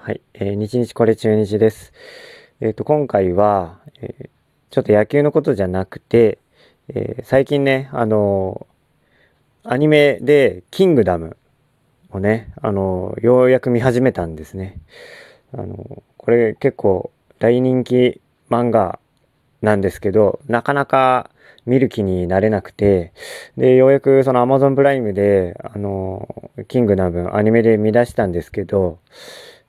はい、えー、日日これ中日です。えっ、ー、と、今回は、えー、ちょっと野球のことじゃなくて、えー、最近ね、あの、アニメで、キングダムをね、あの、ようやく見始めたんですね。あのこれ結構大人気漫画なんですけど、なかなか見る気になれなくて、で、ようやくその Amazon プライムで、あの、キングダムアニメで見出したんですけど、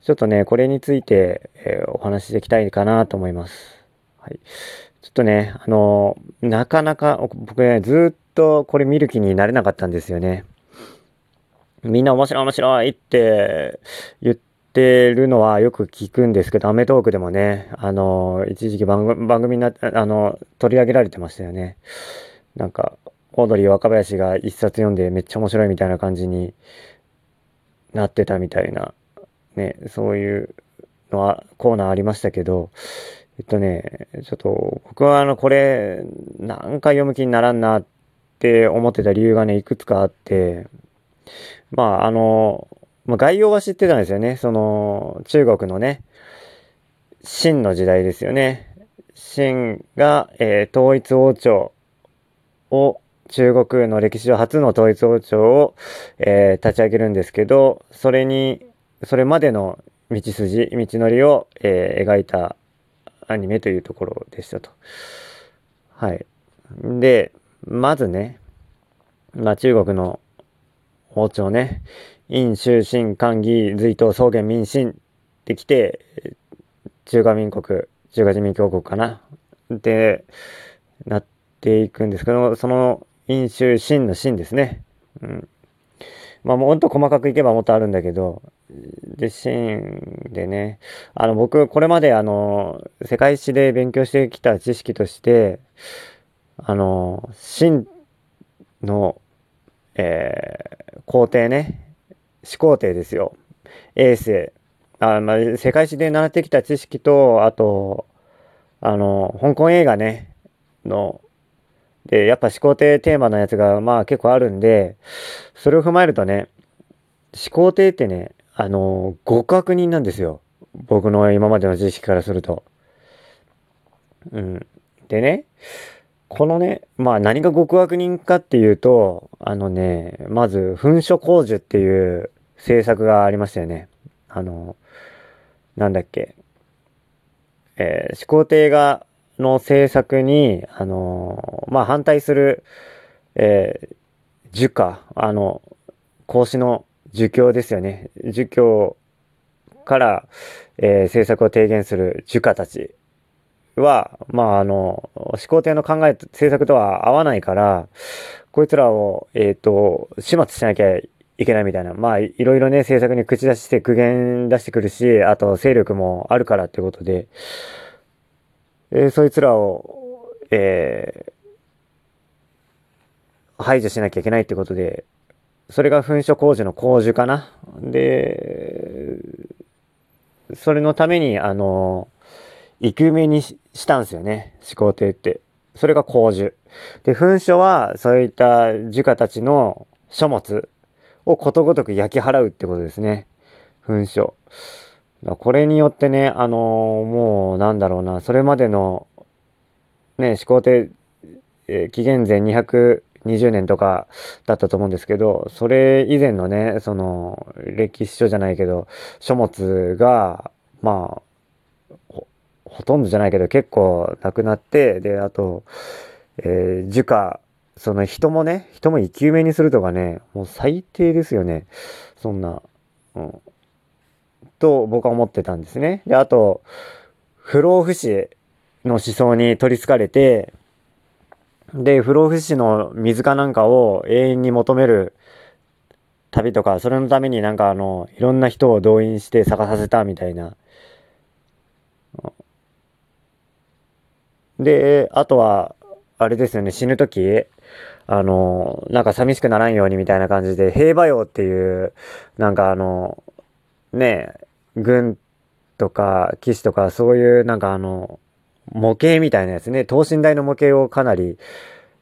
ちょっとね、これについて、えー、お話ししていきたいかなと思います。はい。ちょっとね、あの、なかなか、僕ね、ずっとこれ見る気になれなかったんですよね。みんな面白い面白いって言ってるのはよく聞くんですけど、アメトークでもね、あの、一時期番組にな、あの、取り上げられてましたよね。なんか、オードリー若林が一冊読んでめっちゃ面白いみたいな感じになってたみたいなね、そういうのは、コーナーありましたけど、えっとね、ちょっと、僕はあの、これ、何回読む気にならんなって思ってた理由がね、いくつかあって、まあ、あの、まあ、概要は知ってたんですよね。その、中国のね、秦の時代ですよね。秦が、えー、統一王朝を、中国の歴史上初の統一王朝を、えー、立ち上げるんですけど、それにそれまでの道筋、道のりを、えー、描いたアニメというところでしたと。はい。で、まずね、まあ中国の王朝ね、陰州新官義隋唐草原民進ってきて、中華民国、中華人民共和国かな？ってなっていくんですけど、その陰州新の新ですね。うん。まあもっと細かくいけばもっとあるんだけど、自身でね、あの僕これまであの、世界史で勉強してきた知識として、あの、秦の、えー、皇帝ね、始皇帝ですよ。衛星。あまあ、世界史で習ってきた知識と、あと、あの、香港映画ね、の、で、やっぱ始皇帝テーマのやつが、まあ結構あるんで、それを踏まえるとね、始皇帝ってね、あの、極悪人なんですよ。僕の今までの知識からすると。うん。でね、このね、まあ何が極悪人かっていうと、あのね、まず、噴書工事っていう政策がありましたよね。あの、なんだっけ。えー、始皇帝が、の政策に、あのまあ反対する、えー、儒家、あの、孔子の儒教ですよね。儒教から、えー、政策を提言する儒家たちは、まあ、あの、始皇帝の考え、政策とは合わないから、こいつらを、えっ、ー、と、始末しなきゃいけないみたいな。まあ、いろいろね、政策に口出して苦言出してくるし、あと勢力もあるからってことで、えー、そいつらを、えー、排除しなきゃいけないってことで、それが噴書工事の工事かな。で、それのために、あの、生き埋めにしたんですよね。始皇帝って。それが工事。で、噴書は、そういった儒家たちの書物をことごとく焼き払うってことですね。噴書。これによってね、あのもう、なんだろうな、それまでの、ね、始皇帝、えー、紀元前200、20年とかだったと思うんですけど、それ以前のね、その、歴史書じゃないけど、書物が、まあ、ほ、ほとんどじゃないけど結構なくなって、で、あと、えー、樹下、その人もね、人も生き埋めにするとかね、もう最低ですよね。そんな、うん。と僕は思ってたんですね。で、あと、不老不死の思想に取り憑かれて、で、不老不死の水かなんかを永遠に求める旅とか、それのためになんかあの、いろんな人を動員して探させたみたいな。で、あとは、あれですよね、死ぬ時あの、なんか寂しくならんようにみたいな感じで、平和用っていう、なんかあの、ね軍とか騎士とかそういうなんかあの、模型みたいなやつね、等身大の模型をかなり、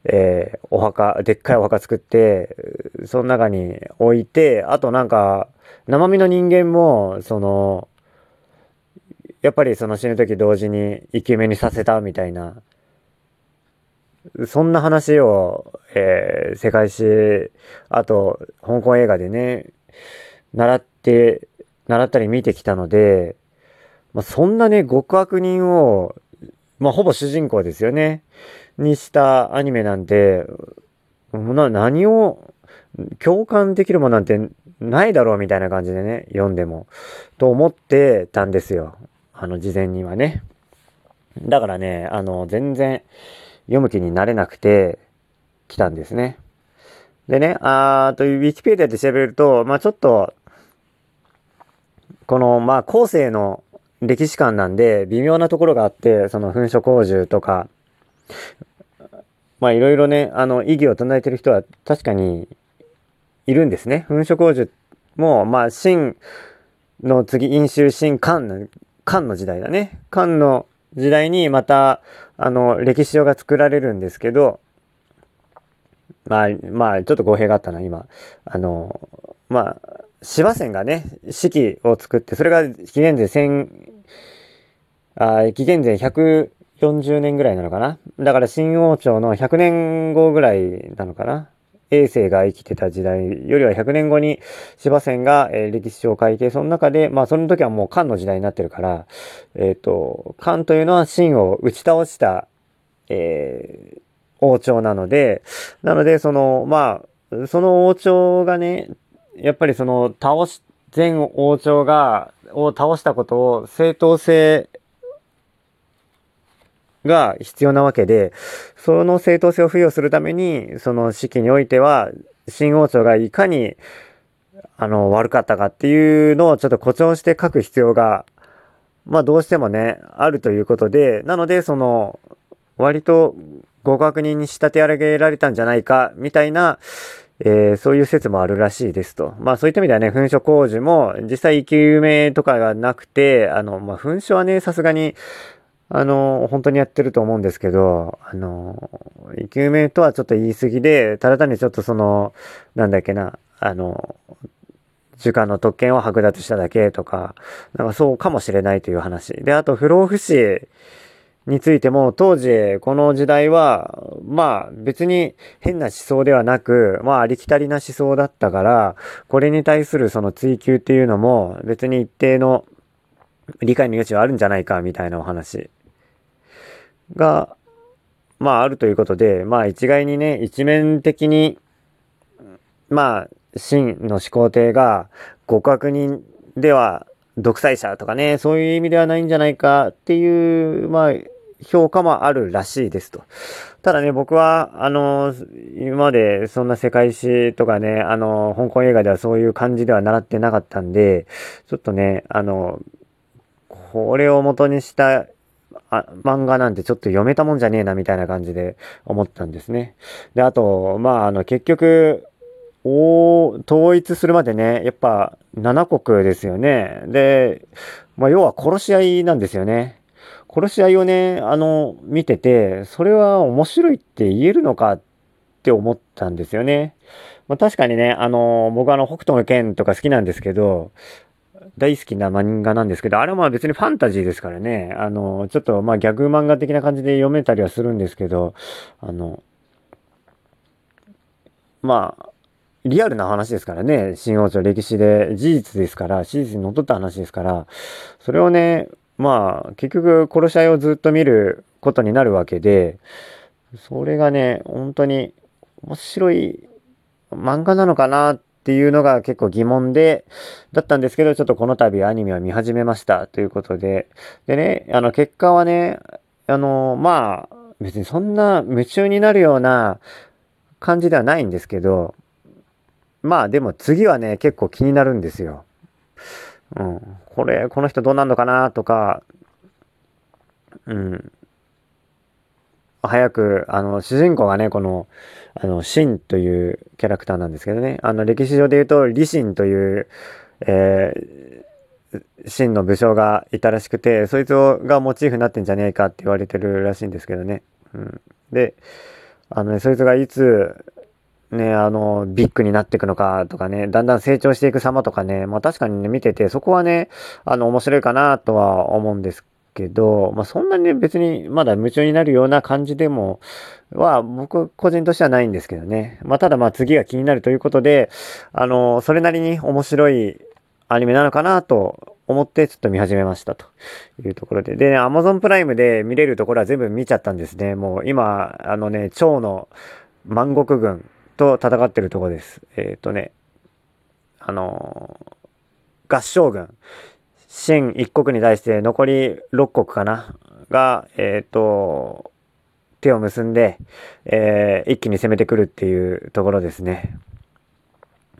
えー、お墓、でっかいお墓作って、その中に置いて、あとなんか、生身の人間も、その、やっぱりその死ぬ時同時に生き埋めにさせたみたいな、そんな話を、えー、世界史、あと、香港映画でね、習って、習ったり見てきたので、まあ、そんなね、極悪人を、まあ、ほぼ主人公ですよね。にしたアニメなんで、な、何を共感できるものなんてないだろうみたいな感じでね、読んでも。と思ってたんですよ。あの、事前にはね。だからね、あの、全然読む気になれなくて来たんですね。でね、あーと、ウィキペディアで調べると、まあちょっと、この、まあ後世の歴史観なんで、微妙なところがあって、その噴書工事とか、まあいろいろね、あの、意義を唱えてる人は確かにいるんですね。噴書工事も、まあ、秦の次、飲酒秦漢の、漢の時代だね。漢の時代にまた、あの、歴史書が作られるんですけど、まあ、まあ、ちょっと語弊があったな、今。あの、まあ、芝線がね、式を作って、それが紀元前千、あ紀元前140年ぐらいなのかな？だから新王朝の100年後ぐらいなのかな？衛星が生きてた時代よりは100年後に芝線が、えー、歴史書を書いて、その中で、まあその時はもう漢の時代になってるから、えっ、ー、と、漢というのは秦を打ち倒した、えー、王朝なので、なので、その、まあ、その王朝がね、やっぱりその倒し、前王朝が、を倒したことを正当性が必要なわけで、その正当性を付与するために、その式においては、新王朝がいかに、あの、悪かったかっていうのをちょっと誇張して書く必要が、まあどうしてもね、あるということで、なので、その、割と合格人に仕立て上げられたんじゃないか、みたいな、えー、そういう説もあるらしいですと。まあそういった意味ではね、噴書工事も実際生き埋めとかがなくて、あの、まあ噴書はね、さすがに、あの、本当にやってると思うんですけど、あの、生き埋めとはちょっと言い過ぎで、ただ単にちょっとその、なんだっけな、あの、時間の特権を剥奪しただけとか、なんかそうかもしれないという話。で、あと不老不死についても、当時、この時代は、まあ別に変な思想ではなく、まあありきたりな思想だったから、これに対するその追求っていうのも別に一定の理解の余地はあるんじゃないかみたいなお話が、まああるということで、まあ一概にね、一面的に、まあ、真の始皇帝が極悪人では独裁者とかね、そういう意味ではないんじゃないかっていう、まあ、評価もあるらしいですと。ただね、僕は、あの、今までそんな世界史とかね、あの、香港映画ではそういう感じでは習ってなかったんで、ちょっとね、あの、これを元にしたあ漫画なんてちょっと読めたもんじゃねえなみたいな感じで思ったんですね。で、あと、まあ、あの、結局、お統一するまでね、やっぱ7国ですよね。で、まあ、要は殺し合いなんですよね。殺し合いをね、あの、見てて、それは面白いって言えるのかって思ったんですよね。まあ、確かにね、あの、僕あの、北斗の剣とか好きなんですけど、大好きな漫画なんですけど、あれはまあ別にファンタジーですからね、あの、ちょっとまあギャグ漫画的な感じで読めたりはするんですけど、あの、まあ、リアルな話ですからね、新王朝歴史で事実ですから、史実に則った話ですから、それをね、まあ、結局殺し合いをずっと見ることになるわけで、それがね、本当に面白い漫画なのかなっていうのが結構疑問で、だったんですけど、ちょっとこの度アニメを見始めましたということで、でね、あの結果はね、あの、まあ、別にそんな夢中になるような感じではないんですけど、まあでも次はね、結構気になるんですよ。うん。これ、この人どうなんのかなとか、うん。早く、あの、主人公がね、この、あの、シンというキャラクターなんですけどね、あの、歴史上で言うと、リシンという、えー、シンの武将がいたらしくて、そいつがモチーフになってんじゃねえかって言われてるらしいんですけどね。うん。で、あのね、そいつがいつ、ね、あの、ビッグになっていくのかとかね、だんだん成長していく様とかね、まあ確かにね、見てて、そこはね、あの、面白いかなとは思うんですけど、まあそんなに別にまだ夢中になるような感じでも、は、僕個人としてはないんですけどね。まあただまあ次が気になるということで、あの、それなりに面白いアニメなのかなと思ってちょっと見始めましたというところで。で、ね、Amazon プライムで見れるところは全部見ちゃったんですね。もう今、あのね、蝶の万国軍と戦ってるとこです。えっ、ー、とね、あのー、合唱軍、新一国に対して残り6国かな？が、えっ、ー、と、手を結んで、えー、一気に攻めてくるっていうところですね。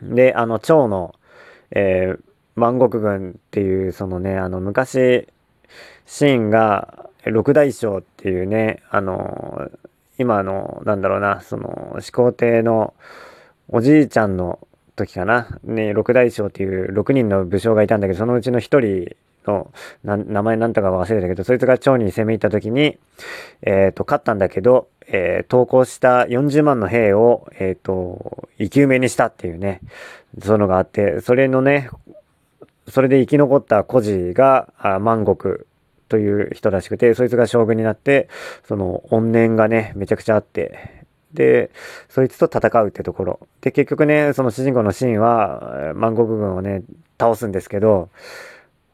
で、あの、蝶の、えー、万国軍っていう、そのね、あの、昔、シーンが、六大将っていうね、あの、今の、なんだろうな、その、始皇帝のおじいちゃんの時かな、ね、六大将っていう6人の武将がいたんだけど、そのうちの1人の、名前なんとか忘れたけど、そいつが蝶に攻め入った時に、えっ、ー、と、勝ったんだけど、えー、投降した40万の兵を、えっ、ー、と、生き埋めにしたっていうね、そういうのがあって、それのね、それで生き残った孤児が、あ万国という人らしくて、そいつが将軍になって、その怨念がね、めちゃくちゃあって、で、そいつと戦うってところ。で、結局ね、その主人公のシーンは、万国軍をね、倒すんですけど、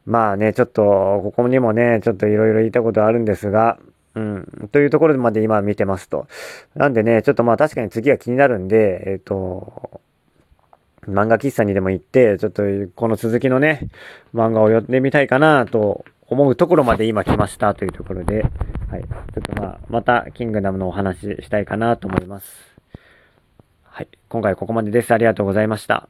まあね、ちょっと、ここにもね、ちょっといろいろ言いたことあるんですが、うん、というところまで今見てますと。なんでね、ちょっとまあ確かに次は気になるんで、えっ、ー、と、漫画喫茶にでも行って、ちょっとこの続きのね、漫画を読んでみたいかなと思うところまで今来ましたというところで、はい。ちょっとまあ、またキングダムのお話ししたいかなと思います。はい。今回ここまでです。ありがとうございました。